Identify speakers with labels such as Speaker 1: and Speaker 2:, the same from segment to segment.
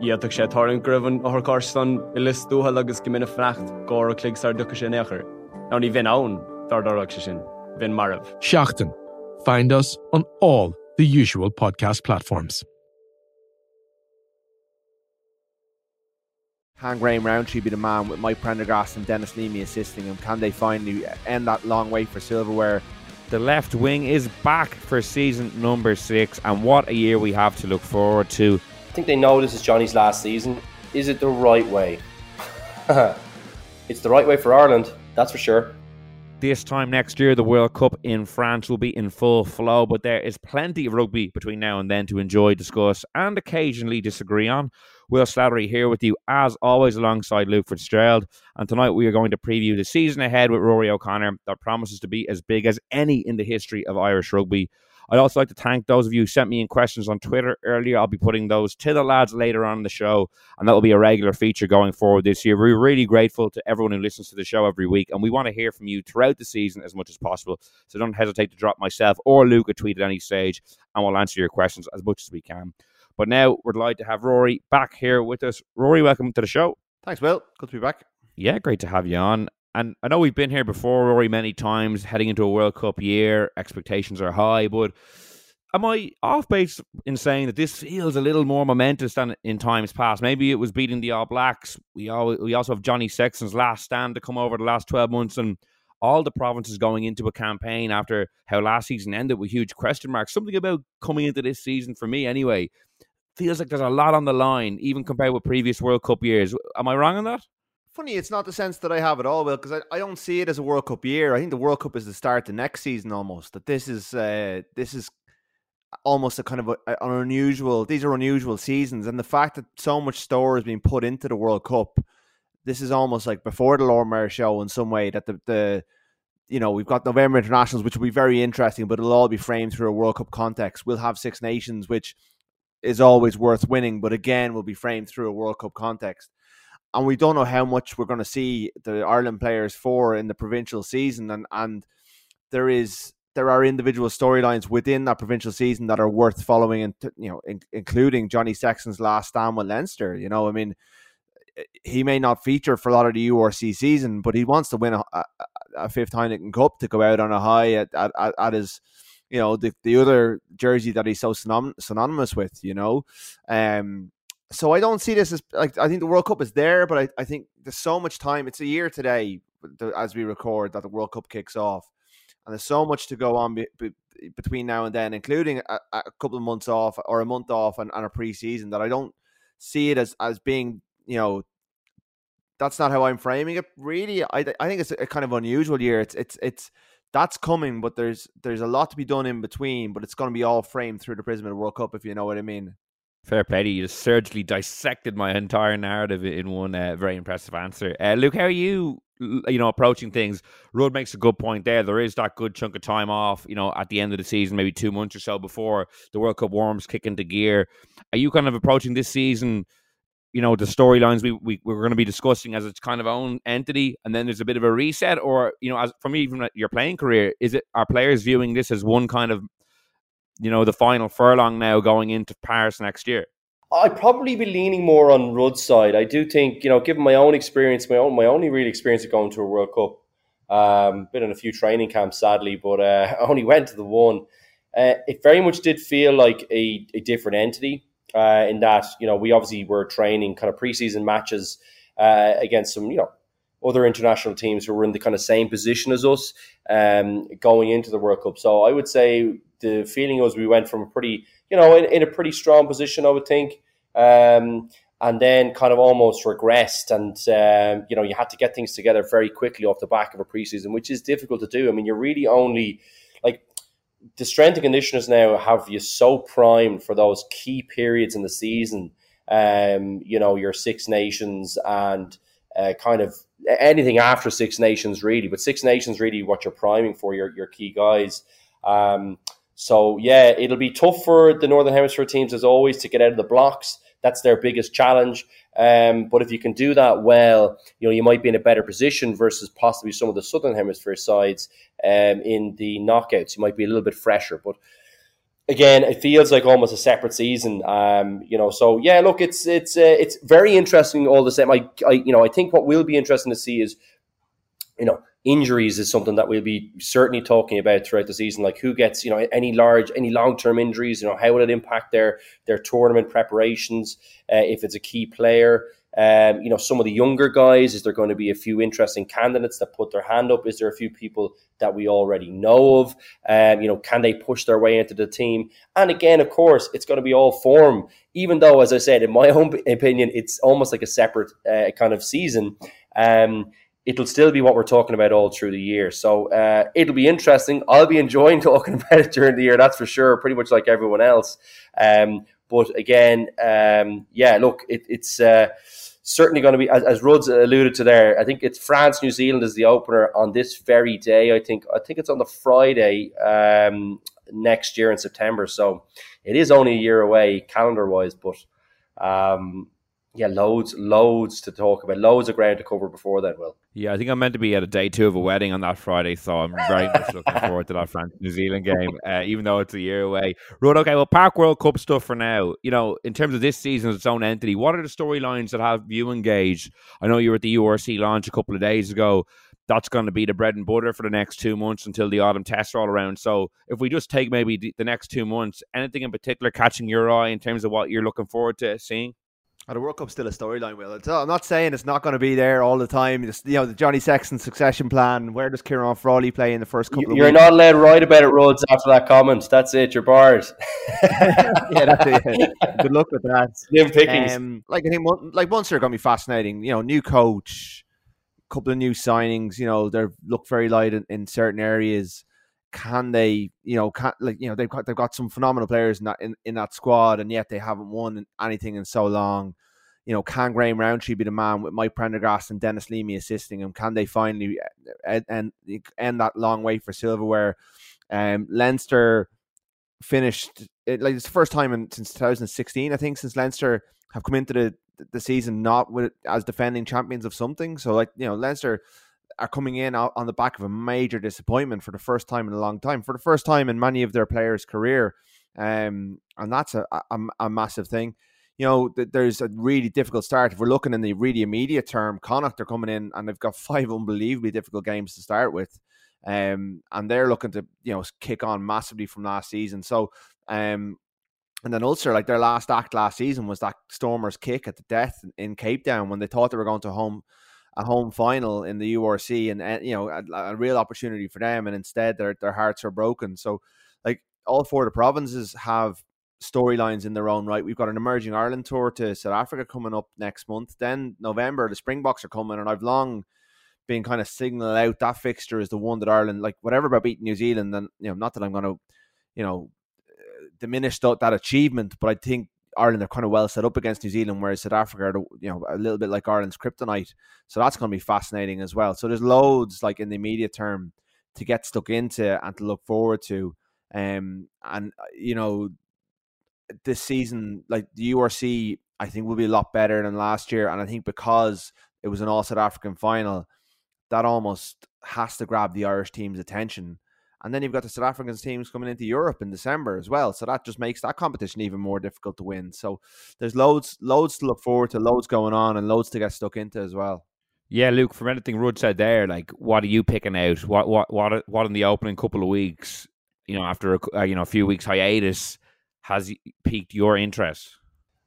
Speaker 1: Iadach sé tarn gribhann áthcástan i listúthe agus go mina frecht gá a cligsar ducha sin éair. Ná ní bhín ann dardarach se sin, bhín marmh.
Speaker 2: Seachtain. Find us on all the usual podcast platforms.
Speaker 3: Can Graham Rowntree be the man with Mike Prendergast and Denis Leamy assisting him? Can they finally end that long wait for silverware?
Speaker 4: The left wing is back for season number six, and what a year we have to look forward to.
Speaker 5: I think they know this is Johnny's last season. Is it the right way? it's the right way for Ireland, that's for sure.
Speaker 4: This time next year, the World Cup in France will be in full flow, but there is plenty of rugby between now and then to enjoy, discuss, and occasionally disagree on. Will Slattery here with you, as always, alongside Luke Fitzgerald. And tonight we are going to preview the season ahead with Rory O'Connor that promises to be as big as any in the history of Irish rugby. I'd also like to thank those of you who sent me in questions on Twitter earlier. I'll be putting those to the lads later on in the show, and that will be a regular feature going forward this year. We're really grateful to everyone who listens to the show every week, and we want to hear from you throughout the season as much as possible. So don't hesitate to drop myself or Luke a tweet at any stage, and we'll answer your questions as much as we can. But now we're delighted to have Rory back here with us. Rory, welcome to the show.
Speaker 3: Thanks, Will. Good to be back.
Speaker 4: Yeah, great to have you on. And I know we've been here before, Rory, many times, heading into a World Cup year. Expectations are high, but am I off base in saying that this feels a little more momentous than in times past? Maybe it was beating the All Blacks. We all, we also have Johnny Sexton's last stand to come over the last twelve months, and all the provinces going into a campaign after how last season ended with huge question marks. Something about coming into this season for me, anyway, feels like there's a lot on the line, even compared with previous World Cup years. Am I wrong on that?
Speaker 3: Funny, it's not the sense that I have at all, Will, because I, I don't see it as a World Cup year. I think the World Cup is the start the next season almost. That this is uh, this is almost a kind of a, an unusual. These are unusual seasons, and the fact that so much store is being put into the World Cup, this is almost like before the Lord Mayor show in some way. That the the you know we've got November internationals, which will be very interesting, but it'll all be framed through a World Cup context. We'll have Six Nations, which is always worth winning, but again will be framed through a World Cup context. And we don't know how much we're going to see the Ireland players for in the provincial season, and and there is there are individual storylines within that provincial season that are worth following, and you know, in, including Johnny Sexton's last stand with Leinster. You know, I mean, he may not feature for a lot of the URC season, but he wants to win a, a, a fifth Heineken Cup to go out on a high at, at, at his, you know, the, the other jersey that he's so synonym, synonymous with. You know, um, so I don't see this as like I think the World Cup is there, but I, I think there's so much time. It's a year today as we record that the World Cup kicks off and there's so much to go on be, be, between now and then, including a, a, couple of months off or a month off and, and a preseason that I don't see it as as being you know that's not how I'm framing it. Really, I I think it's a kind of unusual year. It's it's it's that's coming, but there's there's a lot to be done in between. But it's going to be all framed through the prism of the World Cup, if you know what I mean.
Speaker 4: Fair play you. Just surgically dissected my entire narrative in one uh, very impressive answer. Uh, Luke, how are you you know, approaching things. Rud makes a good point there. There is that good chunk of time off, you know, at the end of the season, maybe two months or so before the World Cup warms kick into gear. Are you kind of approaching this season? You know the storylines we, we we're going to be discussing as its kind of own entity, and then there's a bit of a reset, or you know, as for me, even your playing career, is it are players viewing this as one kind of, you know, the final furlong now going into Paris next year?
Speaker 5: I'd probably be leaning more on Rud's side. I do think, you know, given my own experience, my own my only real experience of going to a World Cup, um, been in a few training camps, sadly, but uh, I only went to the one. Uh, it very much did feel like a, a different entity uh, in that, you know, we obviously were training kind of preseason matches uh, against some, you know, other international teams who were in the kind of same position as us um, going into the World Cup. So I would say the feeling was we went from a pretty, you know, in, in a pretty strong position, I would think. Um, and then kind of almost regressed. And, um, you know, you had to get things together very quickly off the back of a preseason, which is difficult to do. I mean, you're really only like the strength and conditioners now have you so primed for those key periods in the season. Um, you know, your Six Nations and uh, kind of anything after Six Nations, really. But Six Nations, really, what you're priming for your your key guys. Um, so yeah, it'll be tough for the Northern Hemisphere teams as always to get out of the blocks. That's their biggest challenge. Um, but if you can do that well, you know you might be in a better position versus possibly some of the Southern Hemisphere sides um, in the knockouts. You might be a little bit fresher, but again, it feels like almost a separate season. Um, you know, so yeah, look, it's it's uh, it's very interesting all the same. I, I you know I think what will be interesting to see is you know injuries is something that we'll be certainly talking about throughout the season. Like who gets, you know, any large, any long term injuries. You know, how will it impact their their tournament preparations? Uh, if it's a key player, um, you know, some of the younger guys. Is there going to be a few interesting candidates that put their hand up? Is there a few people that we already know of? Um, you know, can they push their way into the team? And again, of course, it's going to be all form. Even though, as I said, in my own opinion, it's almost like a separate uh, kind of season. Um, it'll still be what we're talking about all through the year. So uh, it'll be interesting. I'll be enjoying talking about it during the year, that's for sure, pretty much like everyone else. Um, but again, um, yeah, look, it, it's uh, certainly going to be, as, as Rud's alluded to there, I think it's France, New Zealand is the opener on this very day. I think I think it's on the Friday um, next year in September. So it is only a year away calendar wise, but um, yeah, loads, loads to talk about, loads of ground to cover before then. Will.
Speaker 4: Yeah, I think I'm meant to be at a day two of a wedding on that Friday, so I'm very much looking forward to that France New Zealand game, uh, even though it's a year away. Right, okay, well, Park World Cup stuff for now. You know, in terms of this season as its own entity, what are the storylines that have you engaged? I know you were at the URC launch a couple of days ago. That's going to be the bread and butter for the next two months until the autumn tests are all around. So, if we just take maybe the next two months, anything in particular catching your eye in terms of what you're looking forward to seeing?
Speaker 3: Oh, the World Cup's still a storyline, Will. It's, I'm not saying it's not going to be there all the time. It's, you know, the Johnny Sexton succession plan. Where does Ciarán Frawley play in the first couple of.
Speaker 5: You're not allowed to write about it, Rhodes, after that comment. That's it. You're barred.
Speaker 3: yeah, that's it. Good luck with that.
Speaker 5: Slim pickings.
Speaker 3: Um, like, I think, like, Munster are going to be fascinating. You know, new coach, couple of new signings. You know, they look very light in, in certain areas can they, you know, can like you know they've got they've got some phenomenal players in that in, in that squad, and yet they haven't won anything in so long. You know, can Graham Rowntree be the man with Mike Prendergast and Denis Leamy assisting him? Can they finally end, end, end that long wait for silverware? Um, Leinster finished it, like it's the first time in, since 2016, I think, since Leinster have come into the the season not with as defending champions of something. So, like you know, Leinster are coming in on the back of a major disappointment for the first time in a long time, for the first time in many of their players' career, um, and that's a, a, a massive thing. You know, there's a really difficult start. If we're looking in the really immediate term, Connacht are coming in and they've got five unbelievably difficult games to start with, um, and they're looking to you know kick on massively from last season. So, um, and then Ulster, like their last act last season was that Stormers kick at the death in Cape Town when they thought they were going to home a home final in the URC and, and you know a, a, real opportunity for them, and instead their their hearts are broken. So, like all four of the provinces have storylines in their own right. We've got an emerging Ireland tour to South Africa coming up next month. Then November, the Springboks are coming, and I've long been kind of signaling out that fixture is the one that Ireland like whatever about beating New Zealand. And you know, not that I'm going to, you know, eh, diminish that, that achievement, but I think Ireland are kind of well set up against New Zealand, whereas South Africa are, you know, a little bit like Ireland's kryptonite. So that's going to be fascinating as well. So there's loads like in the immediate term to get stuck into and to look forward to. Um, and uh, you know, this season, like the URC, I think will be a lot better than last year. And I think because it was an all South African final, that almost has to grab the Irish team's attention and then you've got the South African teams coming into Europe in December as well. So that just makes that competition even more difficult to win. So there's loads, loads to look forward to, loads going on, and loads to get stuck into as well.
Speaker 4: Yeah, Luke. From anything Rud said there, like, what are you picking out? What, what, what, what in the opening couple of weeks, you know, after a, uh, you know a few weeks hiatus, has piqued your interest?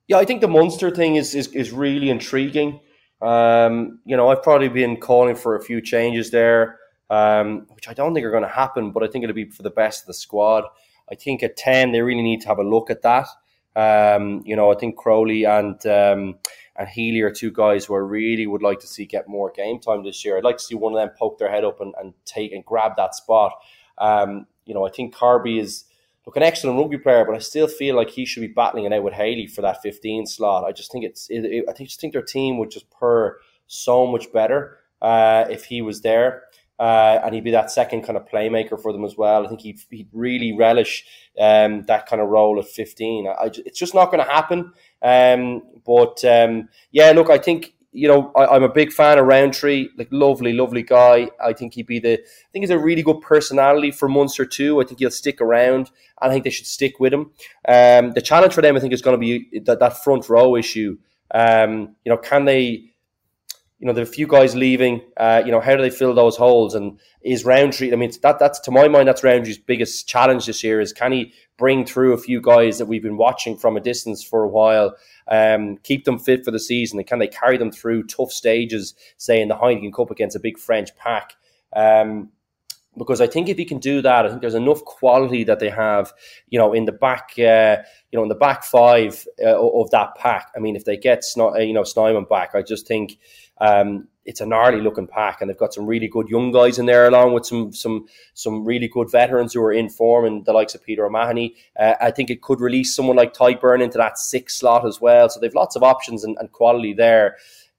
Speaker 5: Yeah, I think the Munster thing is is, is really intriguing. Um, you know, I've probably been calling for a few changes there, um, which I don't think are going to happen, but I think it'll be for the best of the squad. I think at 10, they really need to have a look at that. Um, you know, I think Crowley and um, and Healy are two guys who I really would like to see get more game time this year. I'd like to see one of them poke their head up and, and take and grab that spot. Um, you know, I think Carbery is look an excellent rugby player, but I still feel like he should be battling it out with Haley for that 15 slot. I just think it's it, it, I think just think their team would just purr so much better uh, if he was there. Uh, and he'd be that second kind of playmaker for them as well. I think he'd, he'd really relish um, that kind of role at 15. I, I, it's just not going to happen. Um, but um, yeah, look, I think you know, I, am a big fan of Rowntree. like lovely, lovely guy. I think he'd be the. I think he's a really good personality for Munster too. I think he'll stick around. I think they should stick with him. Um, the challenge for them, I think, is going to be that, that front row issue. Um, you know, can they? You know, there are a few guys leaving. Uh, you know, how do they fill those holes? And is Rowntree? I mean, that that's to my mind, that's Rowntree's biggest challenge this year. Is can he bring through a few guys that we've been watching from a distance for a while? um, keep them fit for the season, and can they carry them through tough stages, say in the Heineken Cup against a big French pack? Um, because I think if he can do that, I think there's enough quality that they have, you know, in the back, uh, you know, in the back five uh, of that pack. I mean, if they get, uh, you know, Snyman back, I just think um, it's a gnarly looking pack, and they've got some really good young guys in there, along with some some some really good veterans who are in form, and the likes of Peter O'Mahony. Uh, I think it could release someone like Tadhg Beirne into that six slot as well. So they've lots of options and, and quality there.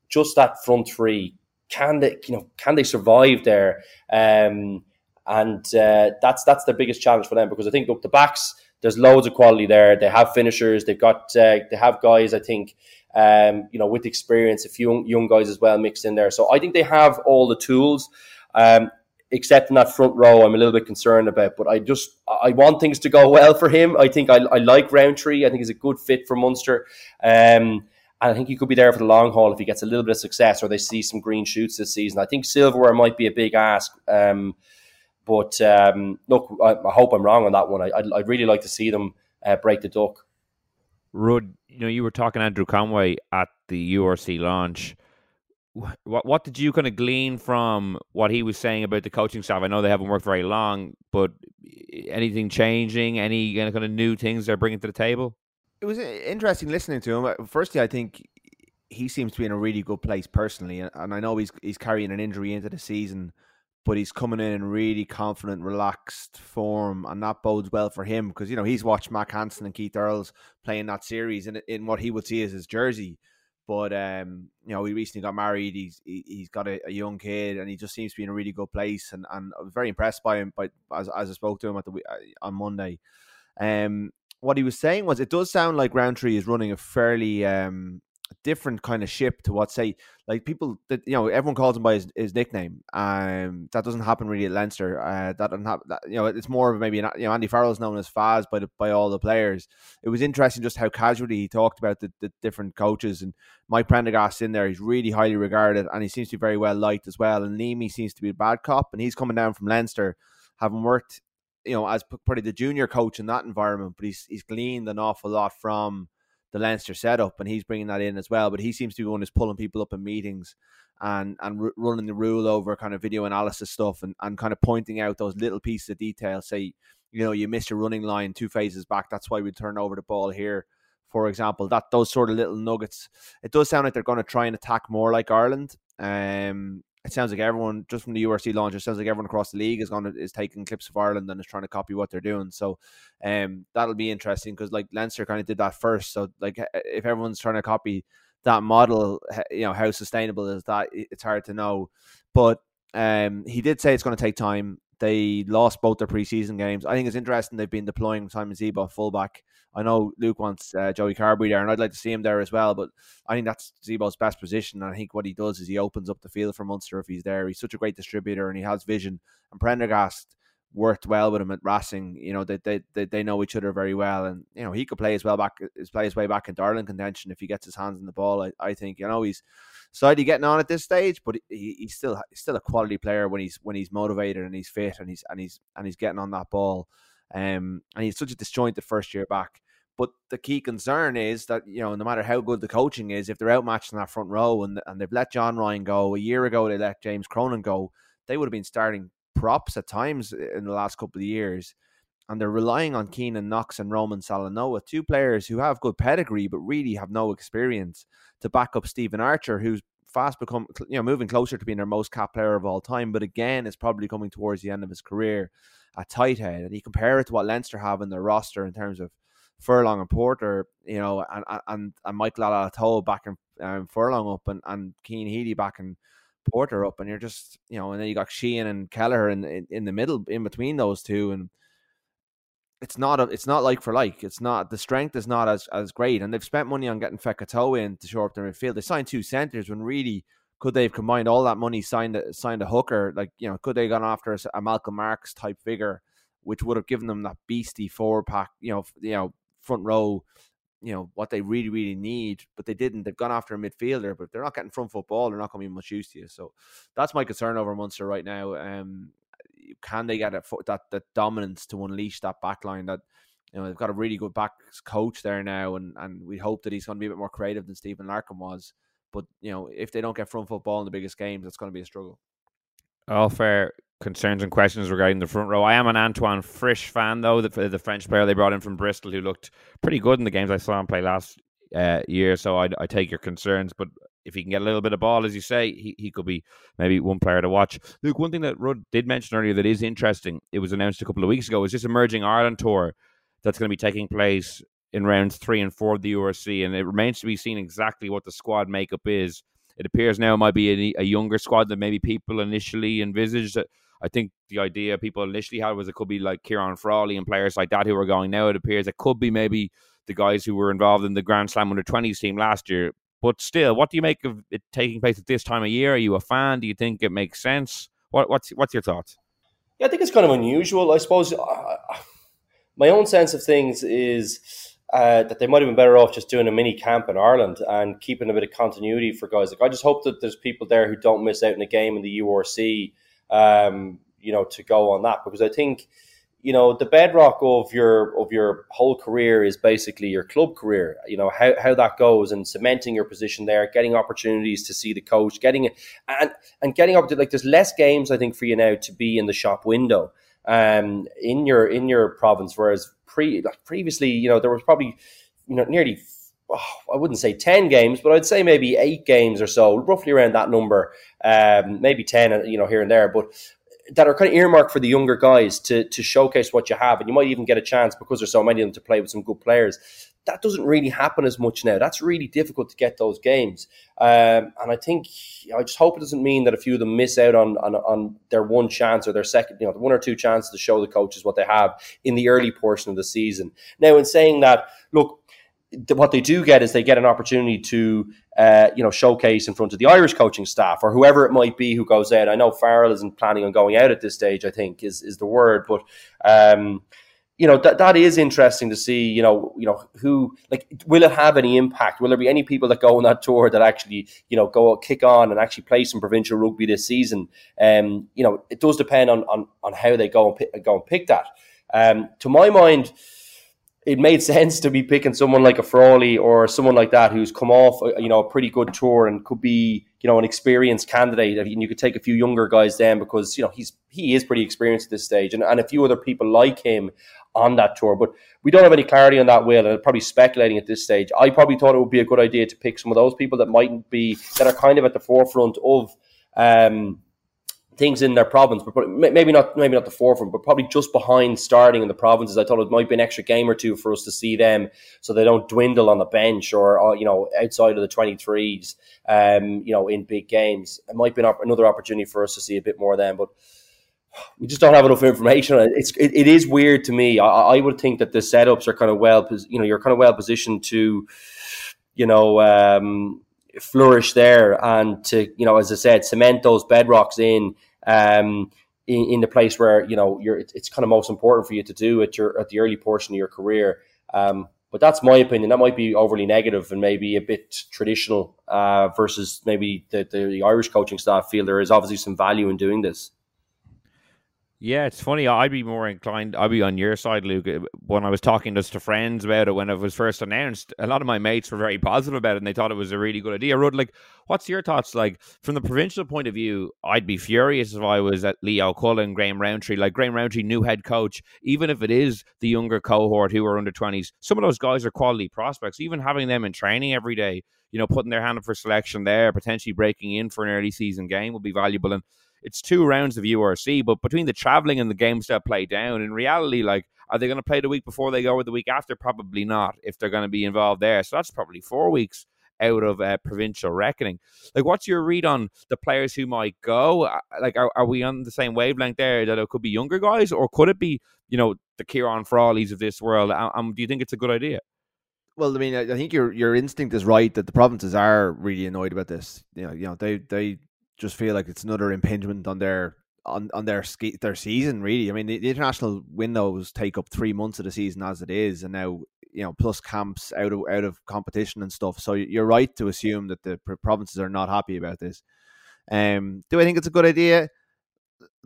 Speaker 5: Just that front three, can they you know can they survive there? Um, and uh, that's that's the biggest challenge for them because I think look the backs there's loads of quality there. They have finishers. They've got uh, they have guys. I think um, you know, with experience, a few young guys as well mixed in there. So I think they have all the tools. Um, except in that front row, I'm a little bit concerned about. But I just I want things to go well for him. I think I, I like Rowntree. I think he's a good fit for Munster. Um, and I think he could be there for the long haul if he gets a little bit of success or they see some green shoots this season. I think silverware might be a big ask. Um, but um, look, I, I, hope I'm wrong on that one. I, I'd, I'd really like to see them uh, break the duck.
Speaker 4: Rud, you know, you were talking Andrew Conway at the URC launch. What what did you kind of glean from what he was saying about the coaching staff? I know they haven't worked very long, but eh, anything changing? Any kind of new things they're bringing to the table?
Speaker 3: It was eh, interesting listening to him. Firstly, I think he seems to be in a really good place personally, and I know he's he's carrying an injury into the season but he's coming in in really confident, relaxed form, and that bodes well for him because you know he's watched Mack Hansen and Keith Earls playing that series in in what he would see as his jersey. But um, you know, he recently got married. He's he, he's got a, a, young kid, and he just seems to be in a really good place. And, and I was very impressed by him. But as, as I spoke to him at the uh, on Monday, um, what he was saying was it does sound like Rowntree is running a fairly um different kind of ship to what say like people that you know everyone calls him by his, his nickname. Um, that doesn't happen really at Leinster. Uh, that doesn't happen. That, you know, it's more of maybe you know Andy Farrell's known as Faz by the, by all the players. It was interesting just how casually he talked about the, the different coaches and Mike Prendergast in there. He's really highly regarded and he seems to be very well liked as well. And Leamy seems to be a bad cop and he's coming down from Leinster, having worked you know as probably the junior coach in that environment, but he's he's gleaned an awful lot from the Leinster setup, and he's bringing that in as well. But he seems to be one who's pulling people up in meetings and and r- running the rule over kind of video analysis stuff and, and kind of pointing out those little pieces of detail. Say, you know, you missed your running line two phases back. That's why we turn over the ball here. For example, that those sort of little nuggets. It does sound like they're going to try and attack more like Ireland. Um, it sounds like everyone just from the URC launch, it sounds like everyone across the league is going to is taking clips of Ireland and is trying to copy what they're doing. So, um, that'll be interesting because like Leinster kind of did that first. So like if everyone's trying to copy that model, you know how sustainable is that? It's hard to know. But um, he did say it's going to take time. They lost both their preseason games. I think it's interesting they've been deploying Simon Zebo fullback. I know Luke wants uh, Joey Carbery there, and I'd like to see him there as well. But I think that's Zebo's best position. And I think what he does is he opens up the field for Munster if he's there. He's such a great distributor and he has vision. And Prendergast worked well with him at Racing. You know, they, they they they know each other very well, and you know he could play as well back, his play his way back in Darling contention if he gets his hands on the ball. I, I think you know he's slightly getting on at this stage, but he, he's still he's still a quality player when he's when he's motivated and he's fit and he's and he's and he's getting on that ball. Um, and he's such a disjointed first year back. But the key concern is that you know no matter how good the coaching is, if they're outmatched in that front row and and they've let John Ryan go a year ago, they let James Cronin go, they would have been starting props at times in the last couple of years. And they're relying on Keenan Knox and Roman Salanoa, two players who have good pedigree but really have no experience to back up Stephen Archer, who's fast become you know moving closer to being their most cap player of all time, but again is probably coming towards the end of his career at tight head. And you compare it to what Leinster have in their roster in terms of Furlong and Porter, you know, and and, and Michael Ala'alatoa back in um, Furlong up and, and Cian Healy back in Porter up, and you're just you know, and then you got Sheehan and Kelleher in, in, in the middle in between those two, and it's not a, it's not like for like. It's not the strength is not as as great, and they've spent money on getting Fekitoa in to shore up their midfield. They signed two centers when really could they have combined all that money, signed a, signed a hooker? Like you know, could they have gone after a, a Malcolm Marx type figure, which would have given them that beastie four pack, you know, you know, front row, you know, what they really really need, but they didn't. They've gone after a midfielder, but they're not getting front football. They're not going to be much use to you. So that's my concern over Munster right now. Um, can they get it that that dominance to unleash that backline that you know they've got a really good back coach there now and and we hope that he's going to be a bit more creative than Stephen Larkham was but you know if they don't get front football in the biggest games it's going to be a struggle
Speaker 4: all fair concerns and questions regarding the front row. I am an Antoine Frisch fan, though, the, the French player they brought in from Bristol, who looked pretty good in the games I saw him play last uh, year. So I, I, take your concerns, but if he can get a little bit of ball, as you say, he, he could be maybe one player to watch. Luke, one thing that Rud did mention earlier that is interesting, it was announced a couple of weeks ago, is this emerging Ireland tour that's going to be taking place in rounds three and four of the URC, and it remains to be seen exactly what the squad makeup is. It appears now it might be a, a younger squad than maybe people initially envisaged. I think the idea people initially had was it could be like Ciarán Frawley and players like that who are going now. It appears it could be maybe the guys who were involved in the Grand Slam under 20s team last year. But still, what do you make of it taking place at this time of year? Are you a fan? Do you think it makes sense? What, what's what's your thoughts?
Speaker 5: Yeah, I think it's kind of unusual. I suppose uh, my own sense of things is uh, that they might have been better off just doing a mini camp in Ireland and keeping a bit of continuity for guys. Like I just hope that there's people there who don't miss out in a game in the URC, um, you know, to go on that. Because I think you know the bedrock of your of your whole career is basically your club career. You know how, how that goes and cementing your position there getting opportunities to see the coach getting it and and getting up to like there's less games i think for you now to be in the shop window um in your in your province. Whereas pre like previously you know there was probably you know nearly oh, I wouldn't say 10 games, but I'd say maybe eight games or so, roughly around that number, um, maybe 10, you know, here and there. But that are kind of earmarked for the younger guys to to showcase what you have, and you might even get a chance because there's so many of them to play with some good players. That doesn't really happen as much now. That's really difficult to get those games, um, and I think I just hope it doesn't mean that a few of them miss out on, on on their one chance or their second, you know, one or two chances to show the coaches what they have in the early portion of the season. Now, in saying that, look, what they do get is they get an opportunity to uh, you know showcase in front of the Irish coaching staff or whoever it might be who goes out. I know Farrell isn't planning on going out at this stage. I think is is the word, but um, you know that that is interesting to see. You know, you know who like will it have any impact? Will there be any people that go on that tour that actually you know go kick on and actually play some provincial rugby this season? Um, you know, it does depend on on on how they go and pick, go and pick that. Um, to my mind it made sense to be picking someone like a Frawley or someone like that who's come off, uh, you know, a pretty good tour and could be, you know, an experienced candidate. And you could take a few younger guys then because you know he's he is pretty experienced at this stage, and, and a few other people like him on that tour. But we don't have any clarity on that. Will and probably speculating at this stage. I probably thought it would be a good idea to pick some of those people that mightn't be that are kind of at the forefront of. Um, things in their province, but maybe not maybe not the forefront, but probably just behind starting in the provinces. I thought it might be an extra game or two for us to see them, so they don't dwindle on the bench or uh, you know outside of the twenty threes. Um, you know, in big games, it might be another opportunity for us to see a bit more of them, but. We just don't have enough information. It's it, it is weird to me. I, I would think that the setups are kind of well, you know, you're kind of well positioned to, you know, um, flourish there and to you know as I said cement those bedrocks in um, in, in the place where you know you're it's kind of most important for you to do at your at the early portion of your career. Um, but that's my opinion. That might be overly negative and maybe a bit traditional uh, versus maybe the, the, the Irish coaching staff feel there is obviously some value in doing this.
Speaker 4: Yeah, it's funny. I'd be more inclined. I'd be on your side, Luke. Uh, when I was talking just to friends about it when it was first announced, a lot of my mates were very positive about it, and they thought it was a really good idea. Rud, like, what's your thoughts? Like, from the provincial point of view, I'd be furious if I was at Leo Cullen, Graham Rowntree. Like, Graham Rowntree, new head coach, even if it is the younger cohort who are under twenties, some of those guys are quality prospects. Even having them in training every day, you know, putting their hand up for selection there, potentially breaking in for an early season game would be valuable. And it's two rounds of URC, but between the traveling and the games that play down, in reality, like, are they going to play the week before they go or the week after? Probably not if they're going to be involved there. So that's probably four weeks out of uh, provincial reckoning. Like, what's your read on the players who might go? Uh, like, are, are we on the same wavelength there that it could be younger guys, or could it be, you know, the Ciarán Frawleys of this world? Um, do you think it's a good idea?
Speaker 3: Well, I mean, I think your your instinct is right that the provinces are really annoyed about this. You know, you know, they they just feel like it's another impingement on their on, on their ski, their season. Really, I mean, the, the, international windows take up three months of the season as it is, and now you know plus camps out of out of competition and stuff. So you're right to assume that the provinces are not happy about this. Um, do I think it's a good idea?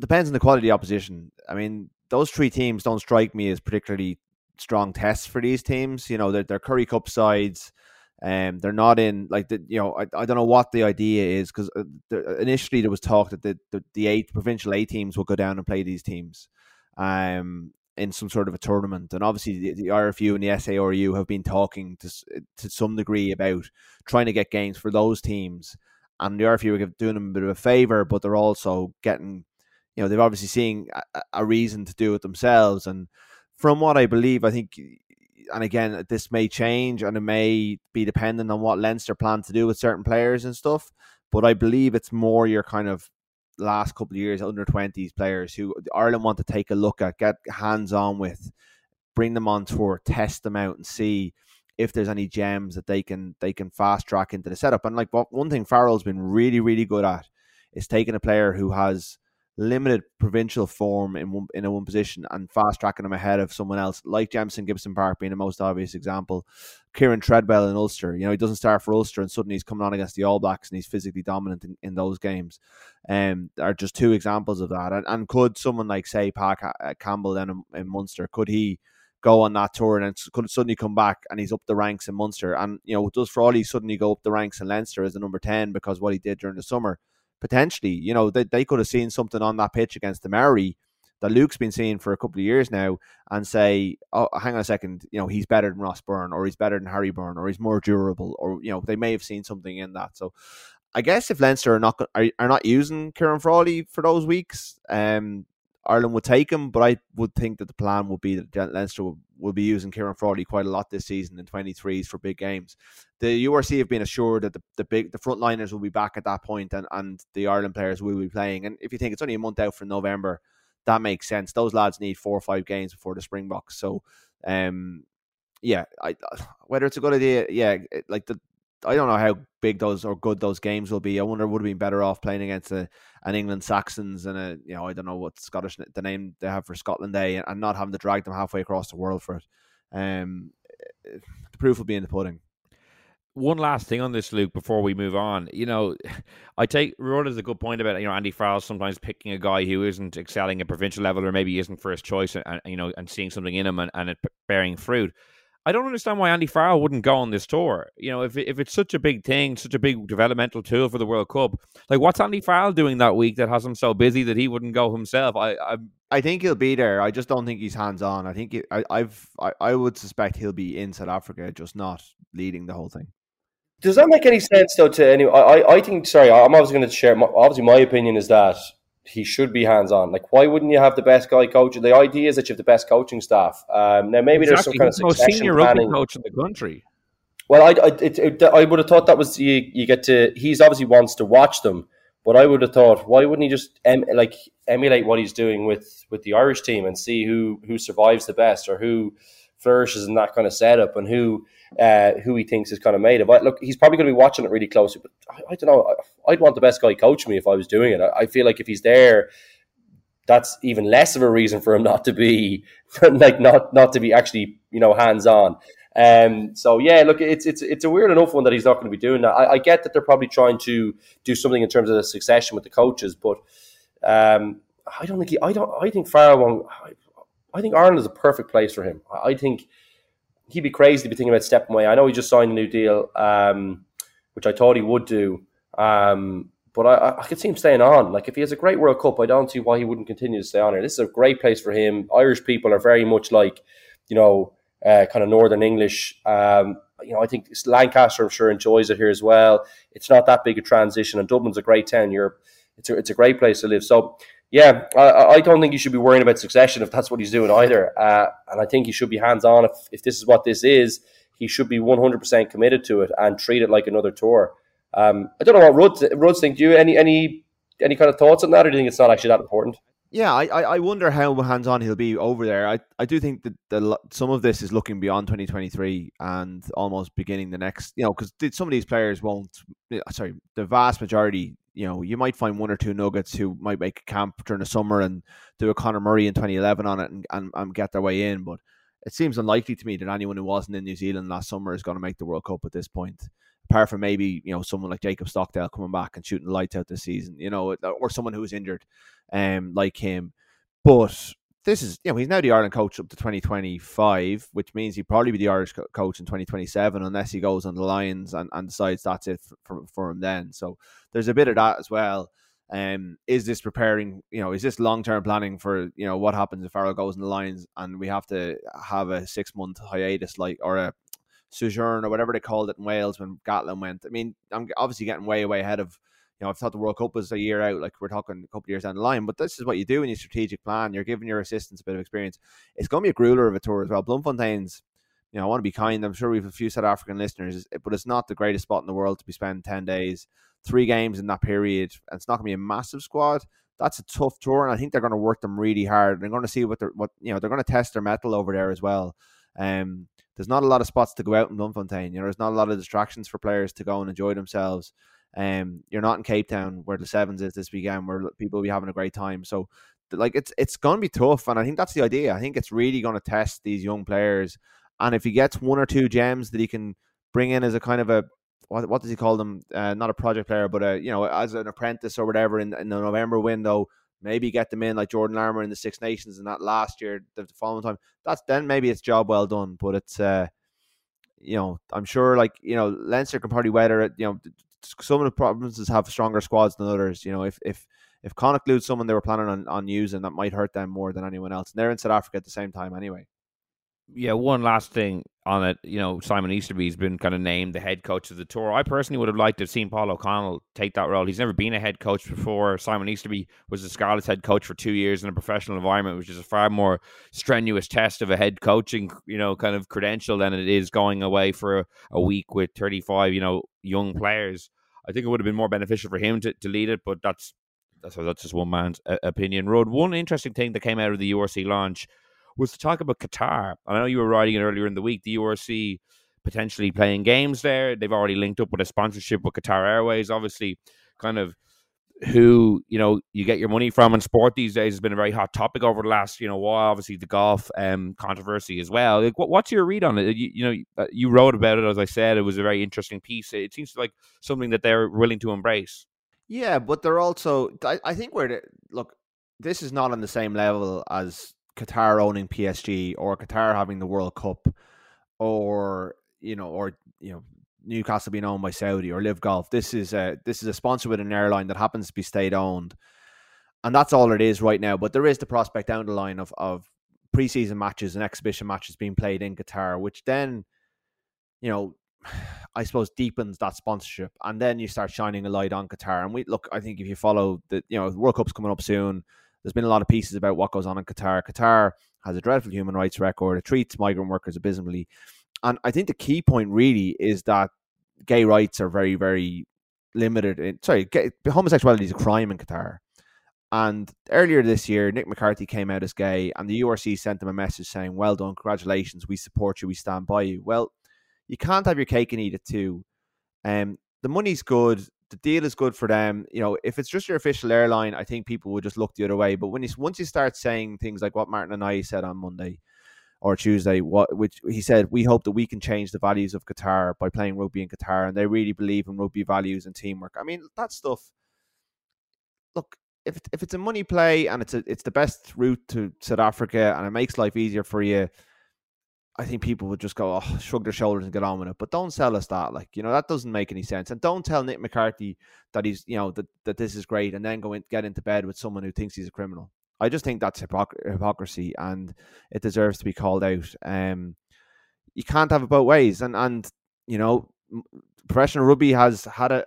Speaker 3: Depends on the quality of the opposition. I mean, those three teams don't strike me as particularly strong tests for these teams. You know, they're, they're Currie Cup sides. Um, they're not in like the you know I, I don't know what the idea is because uh, initially there was talk that the, the the eight provincial A teams will go down and play these teams, um, in some sort of a tournament, and obviously the, the RFU and the SARU have been talking to to some degree about trying to get games for those teams, and the RFU are doing them a bit of a favor, but they're also getting, you know, they're obviously seeing a, a reason to do it themselves, and from what I believe, I think and again, this may change and it may be dependent on what Leinster plan to do with certain players and stuff. But I believe it's more your kind of last couple of years under 20s players who Ireland want to take a look at, get hands on with, bring them on tour, test them out, and see if there's any gems that they can they can fast track into the setup. And like one thing Farrell's been really really good at is taking a player who has limited provincial form in one in a one position and fast tracking them ahead of someone else, like Jamison Gibson Park being the most obvious example. Kieran Treadwell in Ulster, you know, he doesn't start for Ulster and suddenly he's coming on against the All Blacks and he's physically dominant in, in those games. Um, are just two examples of that. And, and could someone like say Park uh, Campbell then in, in Munster, could he go on that tour and could suddenly come back and he's up the ranks in Munster and you know does Frawley suddenly go up the ranks in Leinster as a number ten because what he did during the summer potentially, you know, they, they could have seen something on that pitch against the Maori that Luke's been seeing for a couple of years now and say, oh, hang on a second, you know, he's better than Ross Byrne or he's better than Harry Byrne or he's more durable or, you know, they may have seen something in that. So I guess if Leinster are not are, are not using Ciarán Frawley for those weeks, um, Ireland would take him, but I would think that the plan would be that Leinster will, be using Ciarán Frawley quite a lot this season in 23s for big games. The URC have been assured that the, the big the frontliners will be back at that point and, and the Ireland players will be playing. And if you think it's only a month out from November, that makes sense. Those lads need four or five games before the Springboks. So, um, yeah, I, whether it's a good idea, yeah, like the I don't know how big those or good those games will be. I wonder would have been better off playing against a, an England Saxons and a you know I don't know what Scottish the name they have for Scotland Day and, and not having to drag them halfway across the world for it. Um, eh, the proof will be in the pudding.
Speaker 4: One last thing on this, Luke, before we move on. You know, I take Rod as a good point about you know Andy Farrell sometimes picking a guy who isn't excelling at provincial level or maybe isn't first choice, and you know, and seeing something in him and, and it bearing fruit. I don't understand why Andy Farrell wouldn't go on this tour. You know, if if it's such a big thing, such a big developmental tool for the World Cup, like what's Andy Farrell doing that week that has him so busy that he wouldn't go himself? I I,
Speaker 3: I think he'll be there. I just don't think he's hands on. I think I, I've I, I would suspect he'll be in South Africa, just not leading the whole thing.
Speaker 5: Does that make any sense though? To anyone, I I think. Sorry, I'm obviously going to share. Obviously, my opinion is that he should be hands on. Like, why wouldn't you have the best guy coaching? The idea is that you have the best coaching staff. Um, now, maybe exactly. there's some kind
Speaker 4: He's of most senior
Speaker 5: planning.
Speaker 4: rugby coach in the country.
Speaker 5: Well, I, I, it, it, I would have thought that was you. You get to. He's obviously wants to watch them, but I would have thought, why wouldn't he just em, like emulate what he's doing with with the Irish team and see who who survives the best or who flourishes in that kind of setup and who uh, who he thinks is kind of made of. I, look, he's probably going to be watching it really closely, but I, I don't know. I, would want the best guy coach me if I was doing it. I, I feel like if he's there that's even less of a reason for him not to be like not not to be actually you know hands on. Um, so yeah, look, it's it's it's a weird enough one that he's not going to be doing that. I, I, get that they're probably trying to do something in terms of the succession with the coaches, but um, I don't think he, I don't I think Farrell won't. I, I think Ireland is a perfect place for him. I think he'd be crazy to be thinking about stepping away. I know he just signed a new deal, um, which I thought he would do. Um, but I, I could see him staying on. Like if he has a great World Cup, I don't see why he wouldn't continue to stay on here. This is a great place for him. Irish people are very much like, you know, uh, kind of Northern English. Um, you know, I think Lancaster, I'm sure, enjoys it here as well. It's not that big a transition, and Dublin's a great town. You're, it's a, it's a great place to live. So, yeah, I, I don't think you should be worrying about succession if that's what he's doing either. Uh, and I think he should be hands on. If, if this is what this is, he should be 100% committed to it and treat it like another tour. Um, I don't know what Rud, Rud's think. Do you any any any kind of thoughts on that, or do you think it's not actually that important?
Speaker 3: Yeah, I, I wonder how hands on he'll be over there. I, I do think that the, some of this is looking beyond 2023 and almost beginning the next, you know, because some of these players won't, sorry, the vast majority, you know, you might find one or two nuggets who might make a camp during the summer and do a Conor Murray in 2011 on it and, and, and get their way in. But it seems unlikely to me that anyone who wasn't in New Zealand last summer is going to make the World Cup at this point apart from maybe you know someone like Jacob Stockdale coming back and shooting the lights out this season, you know, or someone who's injured, um, like him. But this is, you know, he's now the Ireland coach up to 2025, which means he'd probably be the Irish co- coach in 2027 unless he goes on the Lions and, and decides that's it for, for, for him then. So there's a bit of that as well. Um, is this preparing, you know, is this long term planning for, you know, what happens if Farrell goes in the Lions and we have to have a six month hiatus, like, or a sojourn or whatever they called it in Wales when Gatland went. I mean, I'm obviously getting way, way ahead of, you know, I thought the World Cup was a year out, like we're talking a couple of years down the line, but this is what you do in your strategic plan. You're giving your assistants a bit of experience. It's going to be a grueler of a tour as well. Bloemfontein's, you know, I want to be kind. I'm sure we have a few South African listeners, but it's not the greatest spot in the world to be spending 10 days, three games in that period. And it's not going to be a massive squad. That's a tough tour, and I think they're going to work them really hard. They're going to see what they're, what, you know, they're going to test their metal over there as well. Um, there's not a lot of spots to go out in Bloemfontein. You know, there's not a lot of distractions for players to go and enjoy themselves. Um, you're not in Cape Town where the sevens is this weekend, where people will be having a great time. So, like, it's it's going to be tough, and I think that's the idea. I think it's really going to test these young players, and if he gets one or two gems that he can bring in as a kind of a what, what does he call them? Uh, not a project player, but a you know as an apprentice or whatever in, in the November window maybe get them in like Jordan Larmour in the Six Nations and that last year, the, following time. That's then maybe it's job well done. But it's uh, you know, I'm sure like you know Leinster can probably weather it. You know, some of the provinces have stronger squads than others. You know, if if if Connacht lose someone they were planning on, on using, that might hurt them more than anyone else. And they're in South Africa at the same time anyway
Speaker 4: yeah, one last thing on it. You know, Simon Easterby's been kind of named the head coach of the tour. I personally would have liked to have seen Paul O'Connell take that role. He's never been a head coach before. Simon Easterby was the Scarlets head coach for two years in a professional environment, which is a far more strenuous test of a head coaching, you know, kind of credential than it is going away for a, week with 35, you know, young players. I think it would have been more beneficial for him to, to lead it, but that's that's that's just one man's uh, opinion. Road. One interesting thing that came out of the URC launch was to talk about Qatar. I know you were writing it earlier in the week. The URC potentially playing games there. They've already linked up with a sponsorship with Qatar Airways. Obviously, kind of who you know you get your money from in sport these days has been a very hot topic over the last you know while. Obviously, the golf um, controversy as well. Like, what, what's your read on it? You, you know, uh, you wrote about it as I said. It was a very interesting piece. It seems like something that they're willing to embrace.
Speaker 3: Yeah, but they're also. I, I think we're look. This is not on the same level as Qatar owning PSG or Qatar having the World Cup or you know or you know Newcastle being owned by Saudi or Live Golf. This is a this is a sponsor with an airline that happens to be state owned, and that's all it is right now. But there is the prospect down the line of of preseason matches and exhibition matches being played in Qatar, which then you know. I suppose deepens that sponsorship, and then you start shining a light on Qatar. And we look, I think if you follow the, you know, World Cup's coming up soon there's been a lot of pieces about what goes on in Qatar. Qatar has a dreadful human rights record. It treats migrant workers abysmally. And I think the key point really is that gay rights are very, very limited. In, sorry, gay, homosexuality is a crime in Qatar. And earlier this year, Nick McCarthy came out as gay, and the URC sent him a message saying, Well done, congratulations, we support you, we stand by you. Well, you can't have your cake and eat it too. Um, the money's good, the deal is good for them. You know, if it's just your official airline, I think people would just look the other way. But when you once you start saying things like what Martin Anayi said on Monday or Tuesday, what which he said, we hope that we can change the values of Qatar by playing rugby in Qatar, and they really believe in rugby values and teamwork. I mean, that stuff. Look, if if it's a money play and it's a it's the best route to South Africa and it makes life easier for you, I think people would just go, oh, shrug their shoulders and get on with it. But don't sell us that, like you know, that doesn't make any sense. And don't tell Nick McCarthy that he's you know that that this is great and then go and get into bed with someone who thinks he's a criminal. I just think that's hypocr- hypocrisy and it deserves to be called out. Um, you can't have it both ways, and and you know, professional rugby has had a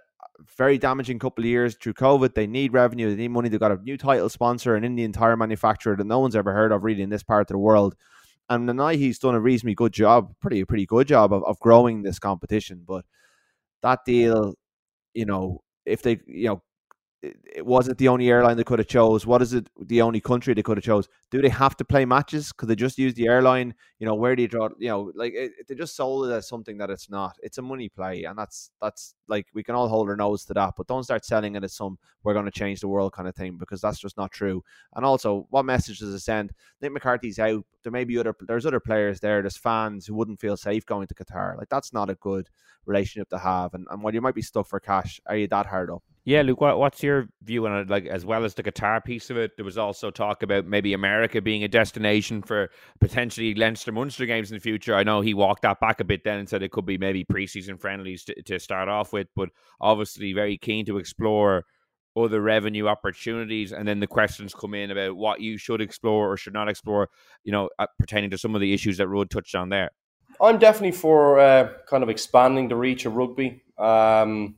Speaker 3: very damaging couple of years through COVID. They need revenue, they need money. They've got a new title sponsor, an Indian tire manufacturer that no one's ever heard of really in this part of the world. And he's done a reasonably good job, pretty pretty good job of, of growing this competition. But that deal, you know, if they, you know, it wasn't the only airline they could have chose? What is it the only country they could have chose? Do they have to play matches? Could they just use the airline? You know, where do you draw? You know, like it, they just sold it as something that it's not. It's a money play, and that's that's like we can all hold our nose to that, but don't start selling it as some we're going to change the world kind of thing because that's just not true. And also, what message does it send? Nick McCarthy's out. There may be other there's other players there. There's fans who wouldn't feel safe going to Qatar. Like that's not a good relationship to have. And, and while you might be stuck for cash, are you that hard up?
Speaker 4: Yeah, Luke, what, what's your view on it? Like, as well as the Qatar piece of it, there was also talk about maybe America being a destination for potentially Leinster Munster games in the future. I know he walked that back a bit then and said it could be maybe preseason friendlies to, to start off with, but obviously very keen to explore other revenue opportunities. And then the questions come in about what you should explore or should not explore, you know, uh, pertaining to some of the issues that Rud touched on there.
Speaker 5: I'm definitely for uh, kind of expanding the reach of rugby. Um,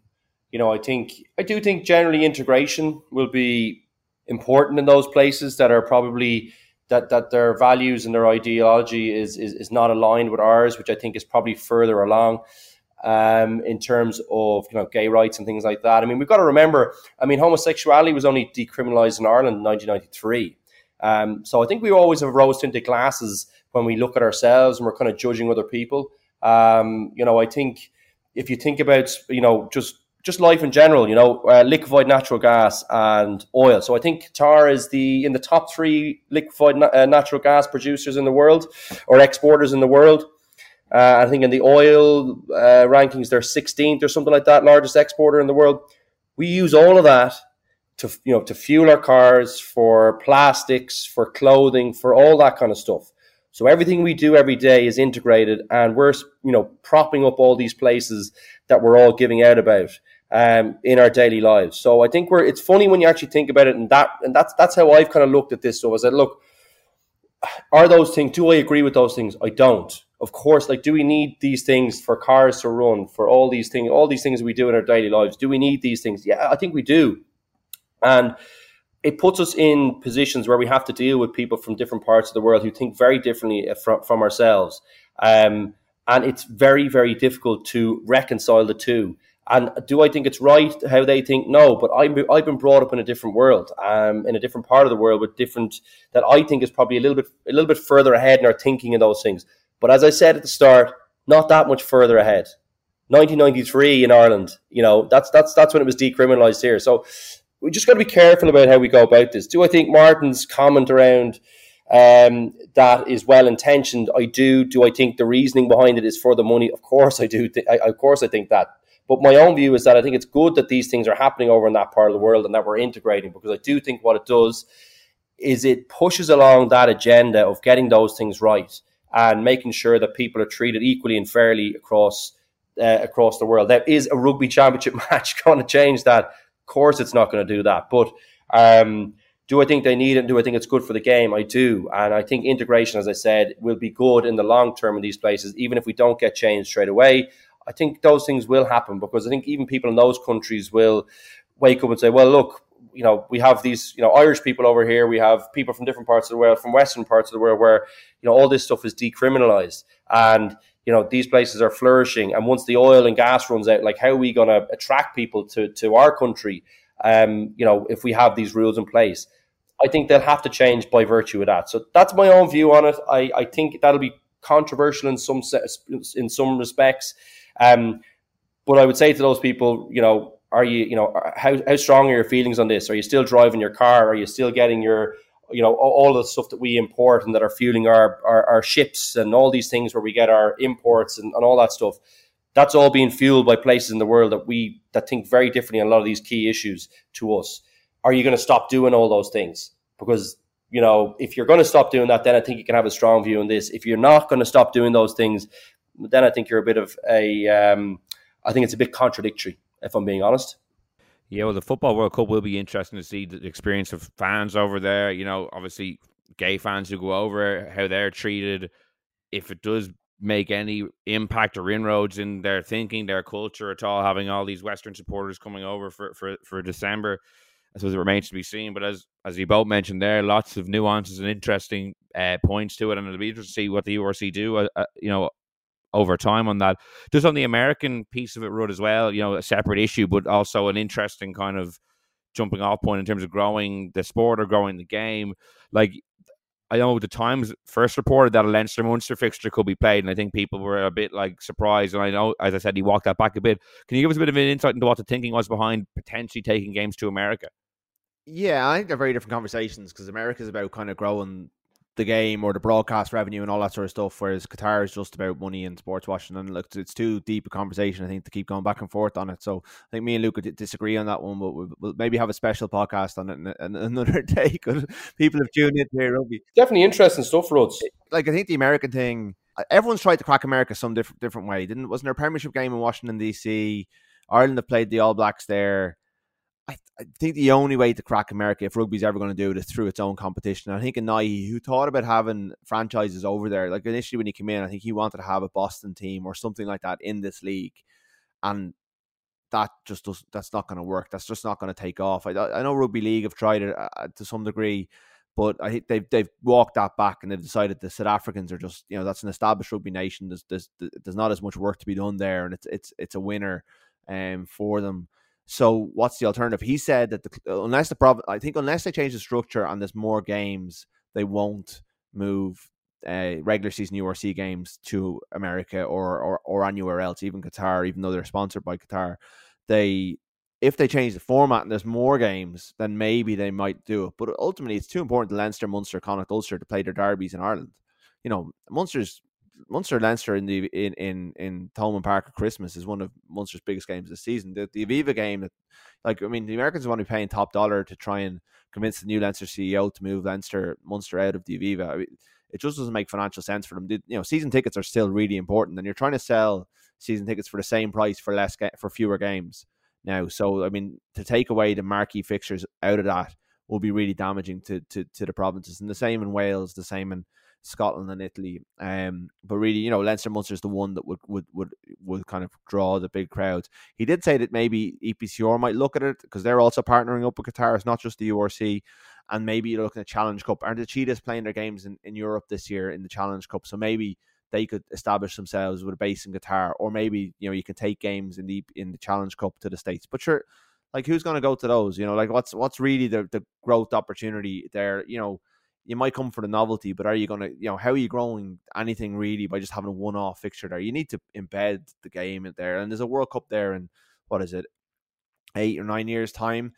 Speaker 5: you know, I think I do think generally integration will be important in those places that are probably that that their values and their ideology is is, is not aligned with ours, which I think is probably further along. Um, in terms of you know gay rights and things like that. I mean, we've got to remember. I mean, homosexuality was only decriminalised in Ireland in 1993. Um, so I think we always have rose tinted glasses when we look at ourselves and we're kind of judging other people. Um, you know, I think if you think about you know just just life in general, you know, uh, liquefied natural gas and oil. So I think Qatar is the in the top three liquefied na- uh, natural gas producers in the world or exporters in the world. Uh, I think in the oil uh, rankings, they're 16th or something like that, largest exporter in the world. We use all of that to you know to fuel our cars, for plastics, for clothing, for all that kind of stuff. So everything we do every day is integrated, and we're you know propping up all these places that we're all giving out about um, in our daily lives. So I think we're. It's funny when you actually think about it, and that and that's that's how I've kind of looked at this. So I said, look, are those things? Do I agree with those things? I don't. Of course, like, do we need these things for cars to run? For all these things, all these things we do in our daily lives, do we need these things? Yeah, I think we do, and it puts us in positions where we have to deal with people from different parts of the world who think very differently uh, from, from ourselves. Um, and it's very, very difficult to reconcile the two. And do I think it's right how they think? No, but I'm, I've been brought up in a different world, um, in a different part of the world with different that I think is probably a little bit a little bit further ahead in our thinking in those things. But as I said at the start, not that much further ahead. 1993 in Ireland, you know, that's that's that's when it was decriminalised here. So we just got to be careful about how we go about this. Do I think Martin's comment around um, that is well intentioned? I do. Do I think the reasoning behind it is for the money? Of course, I do. Th- I, of course, I think that. But my own view is that I think it's good that these things are happening over in that part of the world and that we're integrating because I do think what it does is it pushes along that agenda of getting those things right and making sure that people are treated equally and fairly across uh, across the world. There is a rugby championship match going to change that Of course, it's not going to do that. But um, do I think they need it? Do I think it's good for the game? I do. And I think integration, as I said, will be good in the long term in these places, even if we don't get change straight away. I think those things will happen because I think even people in those countries will wake up and say, well, look, you know, we have these, you know, Irish people over here. We have people from different parts of the world, from Western parts of the world, where you know all this stuff is decriminalized, and you know these places are flourishing. And once the oil and gas runs out like how are we going to attract people to to our country um you know if we have these rules in place? I think they'll have to change by virtue of that. So that's my own view on it. I i think that'll be controversial in some in some respects um but i would say to those people you know are you you know how, how strong are your feelings on this are you still driving your car are you still getting your you know all the stuff that we import and that are fueling our, our, our ships and all these things where we get our imports and, and all that stuff that's all being fueled by places in the world that we that think very differently on a lot of these key issues to us are you going to stop doing all those things? Because you know, if you're going to stop doing that, then I think you can have a strong view on this. If you're not going to stop doing those things, then I think you're a bit of a. Um, I think it's a bit contradictory, if I'm being honest.
Speaker 4: Yeah, well, the Football World Cup will be interesting to see the experience of fans over there. You know, obviously, gay fans who go over, how they're treated. If it does make any impact or inroads in their thinking, their culture at all, having all these Western supporters coming over for, for, for December. I suppose it remains to be seen. But as as you both mentioned there, lots of nuances and interesting uh, points to it, and it'll be interesting to see what the URC do. Uh, uh, you know, over time on that. Just on the American piece of it, Rud, as well. You know, a separate issue, but also an interesting kind of jumping off point in terms of growing the sport or growing the game. Like I know the Times first reported that a Leinster Munster fixture could be played, and I think people were a bit like surprised. And I know, as I said, he walked that back a bit. Can you give us a bit of an insight into what the thinking was behind potentially taking games to America?
Speaker 3: Yeah, I think they're very different conversations because America is about kind of growing the game or the broadcast revenue and all that sort of stuff, whereas Qatar is just about money and sports watching. And look, it's too deep a conversation, I think, to keep going back and forth on it. So I think me and Luca disagree on that one, but we'll, maybe have a special podcast on it another day because people have tuned in to rugby.
Speaker 5: Definitely interesting stuff, Rods.
Speaker 3: Like I think the American thing, uh, everyone's tried to crack America some different different way. Didn't wasn't there a Premiership game in Washington D.C. Ireland have played the All Blacks there. I, I, think the only way to crack America, if rugby's ever going to do it, is through its own competition. I think Anayi, who thought about having franchises over there, like initially when he came in, I think he wanted to have a Boston team or something like that in this league, and that just does that's not going to work. That's just not going to take off. I, I know rugby league have tried it uh, to some degree, but I think they've they've walked that back and they've decided the South Africans are just you know that's an established rugby nation. There's there's there's not as much work to be done there, and it's it's it's a winner um for them. So what's the alternative? He said that the, unless the problem, I think unless they change the structure and there's more games, they won't move uh, regular season URC games to America or, or or anywhere else, even Qatar, even though they're sponsored by Qatar. They if they change the format and there's more games, then maybe they might do it. But ultimately, it's too important to Leinster, Munster, Connacht, Ulster to play their derbies in Ireland. You know, Munster's Munster Leinster in the in in in Thomond Park at Christmas is one of Munster's biggest games this season. The, the Aviva game, that, like I mean, the Americans want to be paying top dollar to try and convince the new Leinster CEO to move Leinster Munster out of the Aviva. I mean, it just doesn't make financial sense for them. The, you know, season tickets are still really important, and you're trying to sell season tickets for the same price for less ga- for fewer games now. So I mean, to take away the marquee fixtures out of that will be really damaging to to to the provinces, and the same in Wales, the same in Scotland and Italy. Um, but really, you know, Leinster Munster is the one that would would would would kind of draw the big crowds. He did say that maybe EPCR might look at it because they're also partnering up with Qatar. It's not just the URC, and maybe you're looking at Challenge Cup. Aren't the Cheetahs playing their games in, in Europe this year in the Challenge Cup? So maybe they could establish themselves with a base in Qatar, or maybe you know you can take games in the in the Challenge Cup to the states. But sure, like who's going to go to those? You know, like what's what's really the the growth opportunity there? You know you might come for the novelty, but are you going to, you know, how are you growing anything really by just having a one off fixture there? You need to embed the game in there. And there's a World Cup there in, what is it, eight or nine years' time.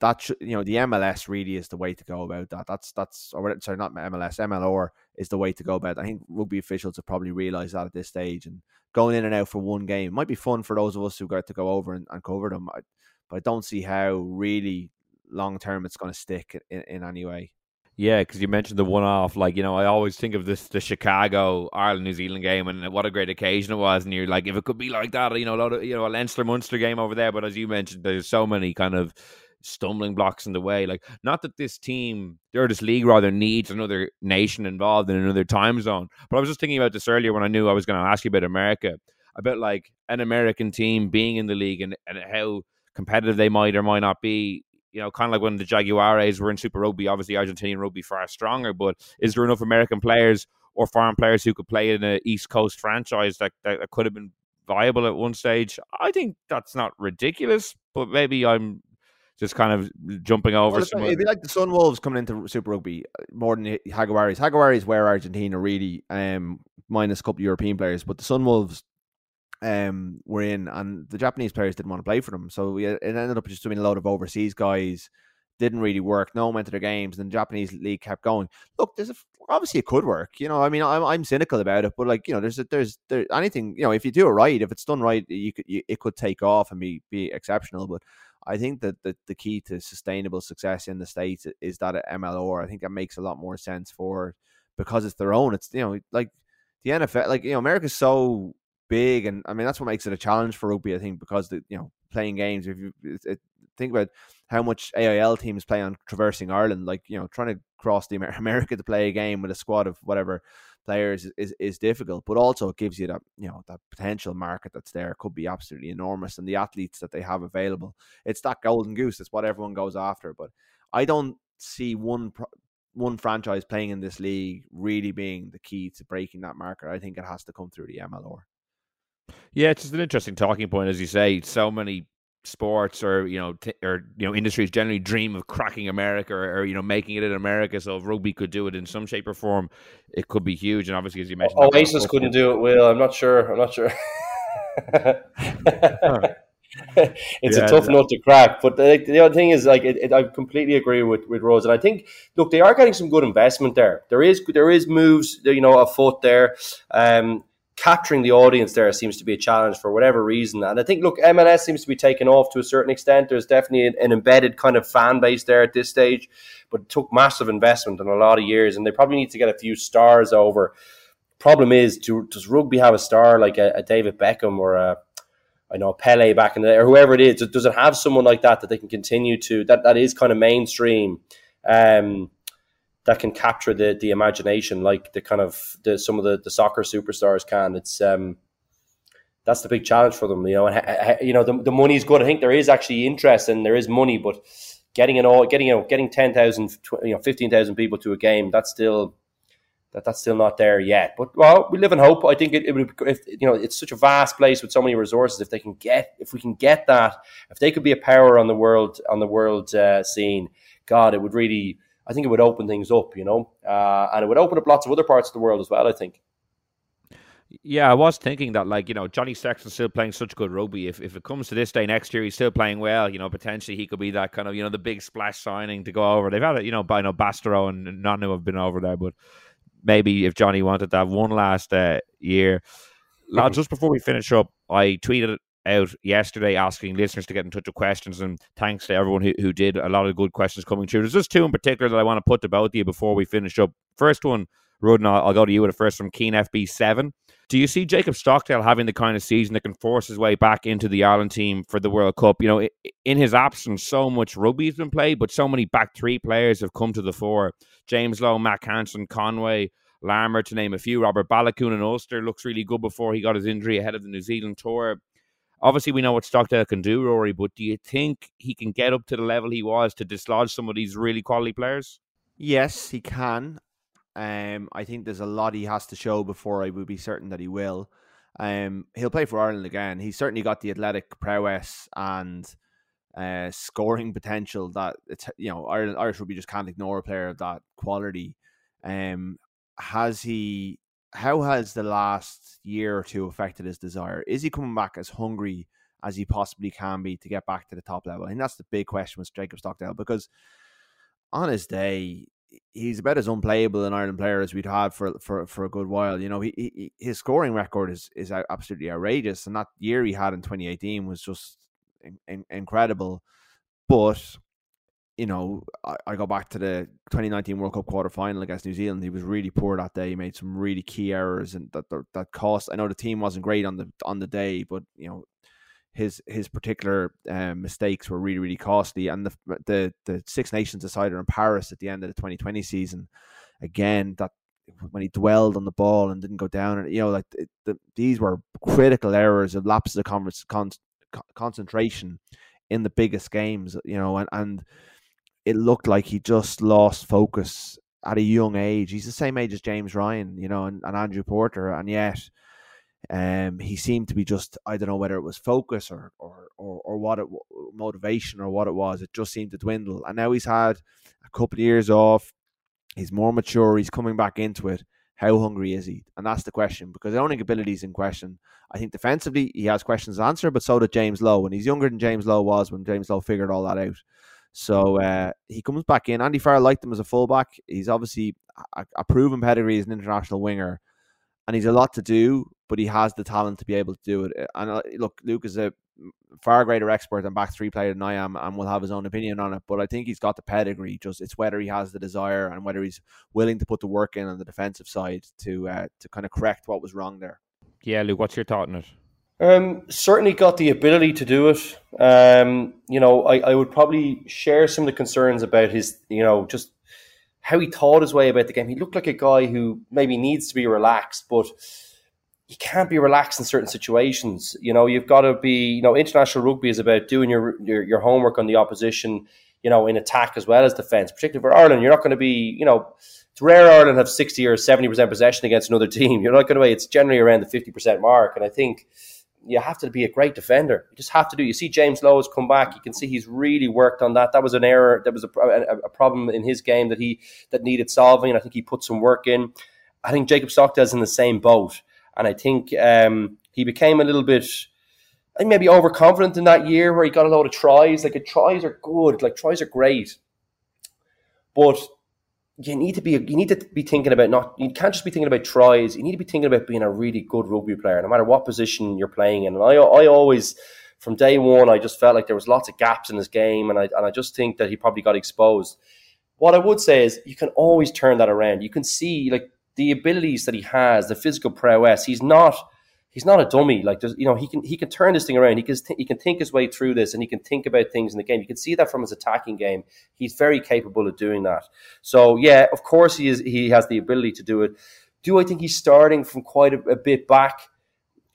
Speaker 3: That should, you know, the MLS really is the way to go about that. That's, that's, or sorry, not MLS, MLR is the way to go about it. I think rugby officials have probably realized that at this stage and going in and out for one game might be fun for those of us who got to go over and, and cover them. But I don't see how really long term it's going to stick in, in any way.
Speaker 4: Yeah, because you mentioned the one-off. Like you know, I always think of this the Chicago Ireland New Zealand game, and what a great occasion it was. And you're like, if it could be like that, you know, a lot of you know a Leinster Munster game over there. But as you mentioned, there's so many kind of stumbling blocks in the way. Like, not that this team or this league rather needs another nation involved in another time zone. But I was just thinking about this earlier when I knew I was going to ask you about America, about like an American team being in the league and, and how competitive they might or might not be you know, kind of like when the Jaguares were in Super Rugby, obviously Argentinian rugby far stronger, but is there enough American players or foreign players who could play in an East Coast franchise that, that, that could have been viable at one stage? I think that's not ridiculous, but maybe I'm just kind of jumping over.
Speaker 3: Well, it'd be like the Sunwolves coming into Super Rugby uh, more than the Jaguares. Jaguares were Argentina really, um, minus a couple of European players, but the Sunwolves um, were in, and the Japanese players didn't want to play for them. So we, it ended up just doing a load of overseas guys. Didn't really work. No one went to their games, and the Japanese league kept going. Look, there's a, obviously it could work. You know, I mean, I'm, I'm cynical about it, but like you know, there's a, there's there anything you know, if you do it right, if it's done right, you could you, it could take off and be be exceptional. But I think that the, the key to sustainable success in the states is that at MLR. I think that makes a lot more sense for because it's their own. It's you know like the NFL, like you know America's so big, and I mean that's what makes it a challenge for rugby. I think because the you know playing games. If you it, it, think about how much AIL teams play on traversing Ireland, like you know trying to cross the America to play a game with a squad of whatever players is, is, is difficult, but also it gives you that you know that potential market that's there could be absolutely enormous, and the athletes that they have available, it's that golden goose. It's what everyone goes after. But I don't see one one franchise playing in this league really being the key to breaking that market. I think it has to come through the MLR.
Speaker 4: Yeah, it's just an interesting talking point, as you say. So many sports or you know t- or you know industries generally dream of cracking America or, or, you know making it in America. So if rugby could do it in some shape or form, it could be huge. And obviously, as you mentioned,
Speaker 5: Oasis couldn't do it. Will I'm not sure. I'm not sure. it's yeah, a tough nut to crack, but the, the other thing is, like, it, it, I completely agree with with Rose, and I think, look, they are getting some good investment there. There is there is moves, you know, afoot there. Um, capturing the audience there seems to be a challenge for whatever reason. And I think, look, MLS seems to be taking off to a certain extent. There's definitely an, embedded kind of fan base there at this stage, but it took massive investment in a lot of years, and they probably need to get a few stars over. Problem is, do, does rugby have a star like a, a David Beckham or a I know Pele back in the or whoever it is? Does it have someone like that that they can continue to that that is kind of mainstream? Um, that can capture the the imagination like the kind of the some of the, the soccer superstars can. It's um that's the big challenge for them, you know. And you know the the money's good. I think there is actually interest and there is money, but getting it all, getting you know, getting 10,000, you know, fifteen thousand people to a game, that's still that that's still not there yet. But well, we live in hope. I think it, it would, if you know, it's such a vast place with so many resources. If they can get, if we can get that, if they could be a power on the world on the world uh, scene, God, it would really I think it would open things up, you know, uh, and it would open up lots of other parts of the world as well. I think.
Speaker 4: Yeah, I was thinking that, like, you know, Johnny Sexton's still playing such good rugby. If, if it comes to this day next year, he's still playing well. You know, potentially he could be that kind of, you know, the big splash signing to go over. They've had it, you know, by no Bastareaud and Nonu have been over there, but maybe if Johnny wanted to have one last uh, year. Lad, just before we finish up, I tweeted out yesterday asking listeners to get in touch with questions, and thanks to everyone who, who did. A lot of good questions coming through. There's just two in particular that I want to put to both of you before we finish up. First one, Rudden, I'll, I'll go to you with it first from Keen FB7. Do you see Jacob Stockdale having the kind of season that can force his way back into the Ireland team for the World Cup? You know, in his absence, so much rugby's been played, but so many back three players have come to the fore. James Lowe, Mack Hansen, Conway, Larmour, to name a few. Robert Baloucoune and Ulster looks really good before he got his injury ahead of the New Zealand tour. Obviously, we know what Stockdale can do, Rory, but do you think he can get up to the level he was to dislodge some of these really quality players?
Speaker 3: Yes, he can. Um, I think there's a lot he has to show before I would be certain that he will. Um, he'll play for Ireland again. He's certainly got the athletic prowess and uh, scoring potential that it's you know Ireland Irish rugby just can't ignore a player of that quality. Um, has he how has the last year or two affected his desire? Is he coming back as hungry as he possibly can be to get back to the top level? And that's the big question with Jacob Stockdale because on his day, he's about as unplayable an Ireland player as we'd had for for, for a good while. You know, he, he, his scoring record is is absolutely outrageous, and that year he had in 2018 was just in, in, incredible. But you know, I, I, go back to the 2019 World Cup quarter final against New Zealand. He was really poor that day. He made some really key errors, and that that cost. I know the team wasn't great on the on the day, but you know, his his particular um, mistakes were really really costly. And the the the Six Nations decider in Paris at the end of the 2020 season, again that when he dwelled on the ball and didn't go down, and you know, like it, the, these were critical errors of lapses of con- con- concentration in the biggest games. You know, and and it looked like he just lost focus at a young age. He's the same age as James Ryan, you know, and, and Andrew Porter, and yet um, he seemed to be just I don't know whether it was focus or or or, or what it motivation or what it was. It just seemed to dwindle, and now he's had a couple of years off. He's more mature. He's coming back into it. How hungry is he? And that's the question because I don't think ability is in question. I think defensively he has questions to answer, but so did James Lowe, and he's younger than James Lowe was when James Lowe figured all that out. So uh, he comes back in. Andy Farrell liked him as a fullback. He's obviously a, a, proven pedigree as an international winger, and he's a lot to do, but he has the talent to be able to do it. And uh, look, Luke is a far greater expert and back three player than I am, and will have his own opinion on it. But I think he's got the pedigree. Just it's whether he has the desire and whether he's willing to put the work in on the defensive side to uh, to kind of correct what was wrong there.
Speaker 4: Yeah, Luke, what's your thought on it?
Speaker 5: Um, certainly got the ability to do it. Um, you know, I, I would probably share some of the concerns about his, you know, just how he thought his way about the game. He looked like a guy who maybe needs to be relaxed, but you can't be relaxed in certain situations. You know, you've got to be, you know, international rugby is about doing your, your, your homework on the opposition, you know, in attack as well as defence. Particularly for Ireland, you're not going to be, you know, it's rare Ireland have 60 or 70% possession against another team. You're not going to, be, it's generally around the 50% mark. And I think, you have to be a great defender. You just have to do. You see James Lowe has come back. You can see he's really worked on that. That was an error. That was a, a, a problem in his game that he that needed solving. And I think he put some work in. I think Jacob Stockdale's in the same boat, and I think um, he became a little bit. I maybe overconfident in that year where he got a lot of tries. Like tries are good, like tries are great, but you need to be you need to be thinking about not you can't just be thinking about tries. You need to be thinking about being a really good rugby player, no matter what position you're playing in. And I I always from day one I just felt like there was lots of gaps in his game, and I and I just think that he probably got exposed. What I would say is you can always turn that around. You can see like the abilities that he has, the physical prowess. He's not he's not a dummy. Like you know, he can he can turn this thing around. He can he can think his way through this, and he can think about things in the game. You can see that from his attacking game. He's very capable of doing that. So yeah, of course he is. He has the ability to do it. Do I think he's starting from quite a, a bit back?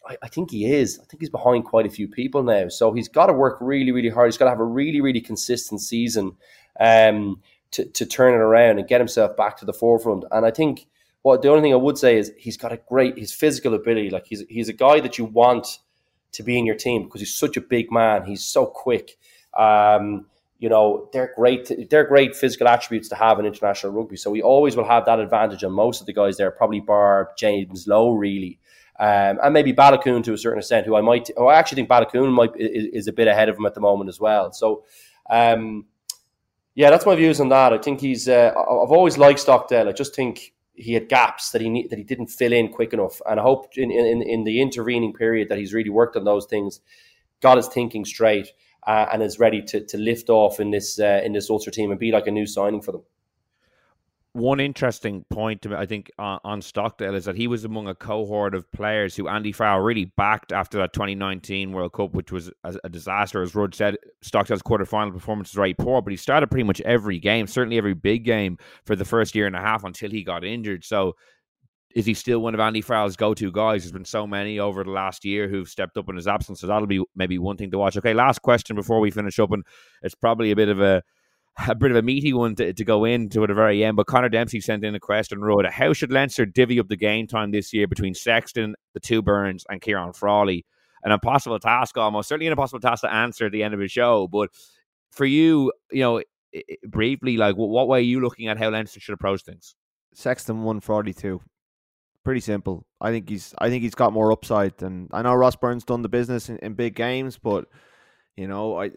Speaker 5: I, I, think he is. I think he's behind quite a few people now. So he's got to work really, really hard. He's got to have a really, really consistent season um, to to turn it around and get himself back to the forefront. And I think what the only thing I would say is he's got a great his physical ability. Like he's he's a guy that you want to be in your team because he's such a big man. He's so quick. Um, you know they're great. They're great physical attributes to have in international rugby. So we always will have that advantage on most of the guys there. Probably Barb, James Lowe, really. Um, and maybe Baloucoune to a certain extent, who I might, I actually think Baloucoune might is, is, a bit ahead of him at the moment as well. So, um, yeah, that's my views on that. I think he's. Uh, I've always liked Stockdale. I just think he had gaps that he need, that he didn't fill in quick enough. And I hope in, in, in the intervening period that he's really worked on those things, got his thinking straight, uh, and is ready to to lift off in this uh, in this Ulster team and be like a new signing for them
Speaker 4: one interesting point I think on, on, Stockdale is that he was among a cohort of players who Andy Farrell really backed after that 2019 World Cup, which was a, a disaster. As Rud said, Stockdale's quarterfinal performance was very poor, but he started pretty much every game, certainly every big game for the first year and a half until he got injured. So is he still one of Andy Farrell's go-to guys? There's been so many over the last year who've stepped up in his absence, so that'll be maybe one thing to watch. Okay, last question before we finish up, and it's probably a bit of a a bit of a meaty one to, to go into at the very end. But Connor Dempsey sent in a question, Rhoda. How should Leinster divvy up the game time this year between Sexton, the two Byrnes, and Ciarán Frawley? An impossible task almost, certainly an impossible task to answer at the end of a show. But for you, you know, briefly, like what way are you looking at how Leinster should approach things?
Speaker 3: Sexton 142. Pretty simple. I think he's I think he's got more upside than I know Ross Byrne's done the business in, in big games, but you know, I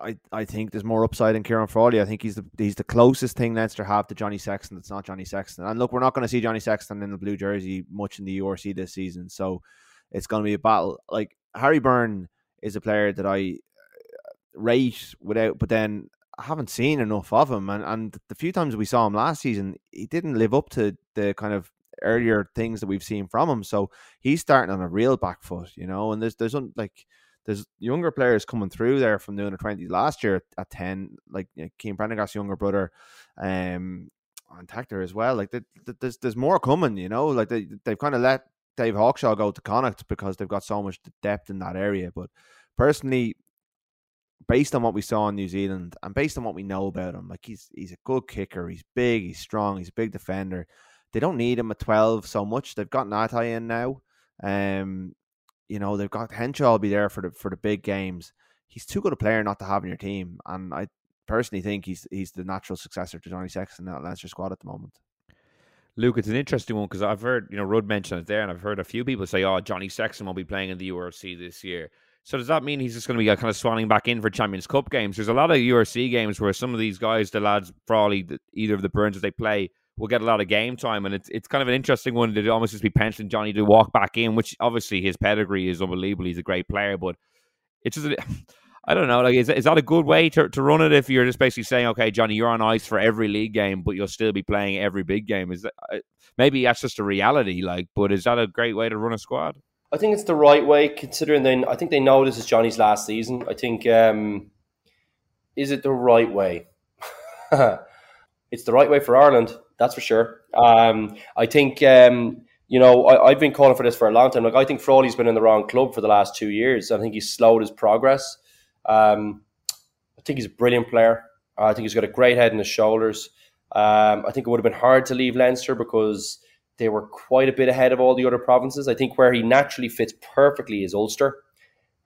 Speaker 3: I, I think there's more upside in Ciarán Frawley. I think he's the he's the closest thing Leinster have to Johnny Sexton. That's not Johnny Sexton. And look, we're not going to see Johnny Sexton in the blue jersey much in the URC this season, so it's going to be a battle. Like Harry Byrne is a player that I uh, rate without, but then I haven't seen enough of him. And and the few times we saw him last season, he didn't live up to the kind of earlier things that we've seen from him. So he's starting on a real back foot, you know. And there's there's like there's younger players coming through there from the under 20s last year at 10, like you know, Cian Prendergast's younger brother, um, and Tector as well. Like, there's there's more coming, you know. Like they they've kind of let Dave Hawkshaw go to Connacht because they've got so much depth in that area. But personally, based on what we saw in New Zealand and based on what we know about him, like he's he's a good kicker. He's big. He's strong. He's a big defender. They don't need him at twelve so much. They've got Ngatai in now. Um, you know, they've got Henshaw be there for the for the big games. He's too good a player not to have in your team, and I personally think he's he's the natural successor to Johnny Sexton in that Leinster squad at the moment.
Speaker 4: Luke, it's an interesting one because I've heard you know Rud mention it there, and I've heard a few people say, "Oh, Johnny Sexton will be playing in the URC this year." So does that mean he's just going to be uh, kind of swanning back in for Champions Cup games? There's a lot of URC games where some of these guys, the lads, probably either of the Byrnes, as they play will get a lot of game time, and it's it's kind of an interesting one to almost just be penciling Johnny to walk back in, which obviously his pedigree is unbelievable. He's a great player, but it's just. I don't know. Like, is, is that a good way to, to run it? If you're just basically saying, okay, Johnny, you're on ice for every league game, but you'll still be playing every big game. Is that uh, maybe that's just a reality? Like, but is that a great way to run a squad?
Speaker 5: I think it's the right way, considering then I think they know this is Johnny's last season. I think um, is it the right way? it's the right way for Ireland, that's for sure. Um, I think um, you know I, have been calling for this for a long time. Like I think Frawley's been in the wrong club for the last two years. I think he's slowed his progress. Um, I think he's a brilliant player. I think he's got a great head and his shoulders. Um, I think it would have been hard to leave Leinster because they were quite a bit ahead of all the other provinces. I think where he naturally fits perfectly is Ulster.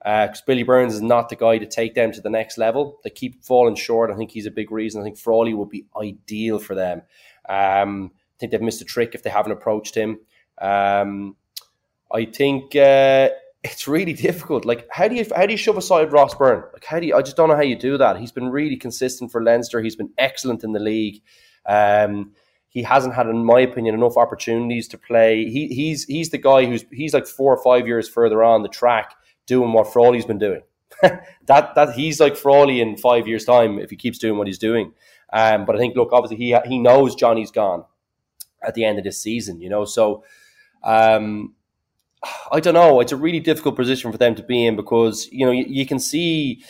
Speaker 5: Because uh, Billy Burns is not the guy to take them to the next level. They keep falling short. I think he's a big reason. I think Frawley would be ideal for them. Um, I think they've missed a trick if they haven't approached him. Um, I think uh, it's really difficult. Like, how do you how do you shove aside Ross Byrne? Like, how do you? I just don't know how you do that. He's been really consistent for Leinster. He's been excellent in the league. Um, he hasn't had, in my opinion, enough opportunities to play. He, he's he's the guy who's he's like four or five years further on the track doing what Frawley's been doing. that that he's like Frawley in five years' time if he keeps doing what he's doing. Um, but I think, look, obviously he he knows Johnny's gone at the end of this season, you know. So um, I don't know. It's a really difficult position for them to be in because you know you, you can see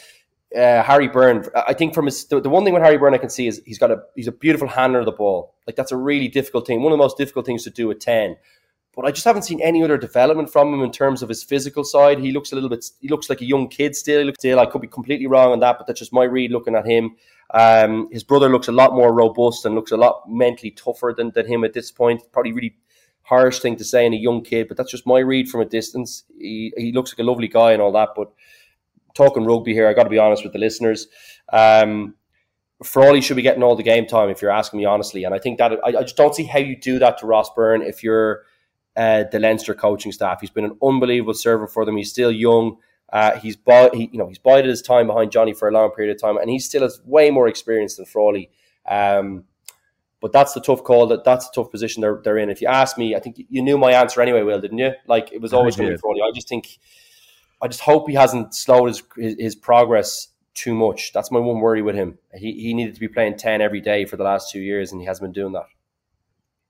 Speaker 5: uh, Harry Byrne. I think from his the, the, one thing with Harry Byrne I can see is he's got a he's a beautiful handler of the ball. Like that's a really difficult thing. One of the most difficult things to do at ten. But I just haven't seen any other development from him in terms of his physical side. He looks a little bit. He looks like a young kid still. Still. I could be completely wrong on that, but that's just my read looking at him. Um, his brother looks a lot more robust and looks a lot mentally tougher than, than him at this point. Probably really harsh thing to say in a young kid, but that's just my read from a distance. He he looks like a lovely guy and all that, but talking rugby here, I got to be honest with the listeners. Um, Frawley should be getting all the game time if you're asking me honestly, and I think that I, I just don't see how you do that to Ross Byrne if you're uh, the Leinster coaching staff. He's been an unbelievable servant for them. He's still young. Uh, he's he, you know he's bided his time behind Johnny for a long period of time, and he still has way more experience than Frawley. Um, but that's the tough call. That that's a tough position they're they're in. If you ask me, I think you knew my answer anyway, Will, didn't you? Like it was always going to be Frawley. I just think, I just hope he hasn't slowed his his progress too much. That's my one worry with him. He he needed to be playing ten every day for the last two years, and he hasn't been doing that.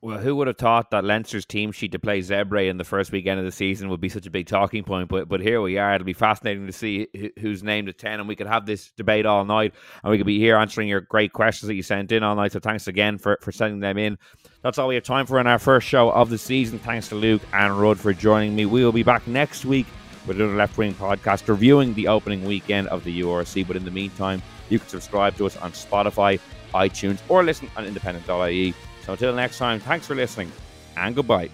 Speaker 4: Well, who would have thought that Leinster's team sheet to play Zebre in the first weekend of the season would be such a big talking point? But but here we are. It'll be fascinating to see who's named at ten, and we could have this debate all night, and we could be here answering your great questions that you sent in all night. So thanks again for for sending them in. That's all we have time for in our first show of the season. Thanks to Luke and Rud for joining me. We will be back next week with another left wing podcast reviewing the opening weekend of the URC. But in the meantime, you can subscribe to us on Spotify, iTunes, or listen on independent.ie. So until next time, thanks for listening and goodbye.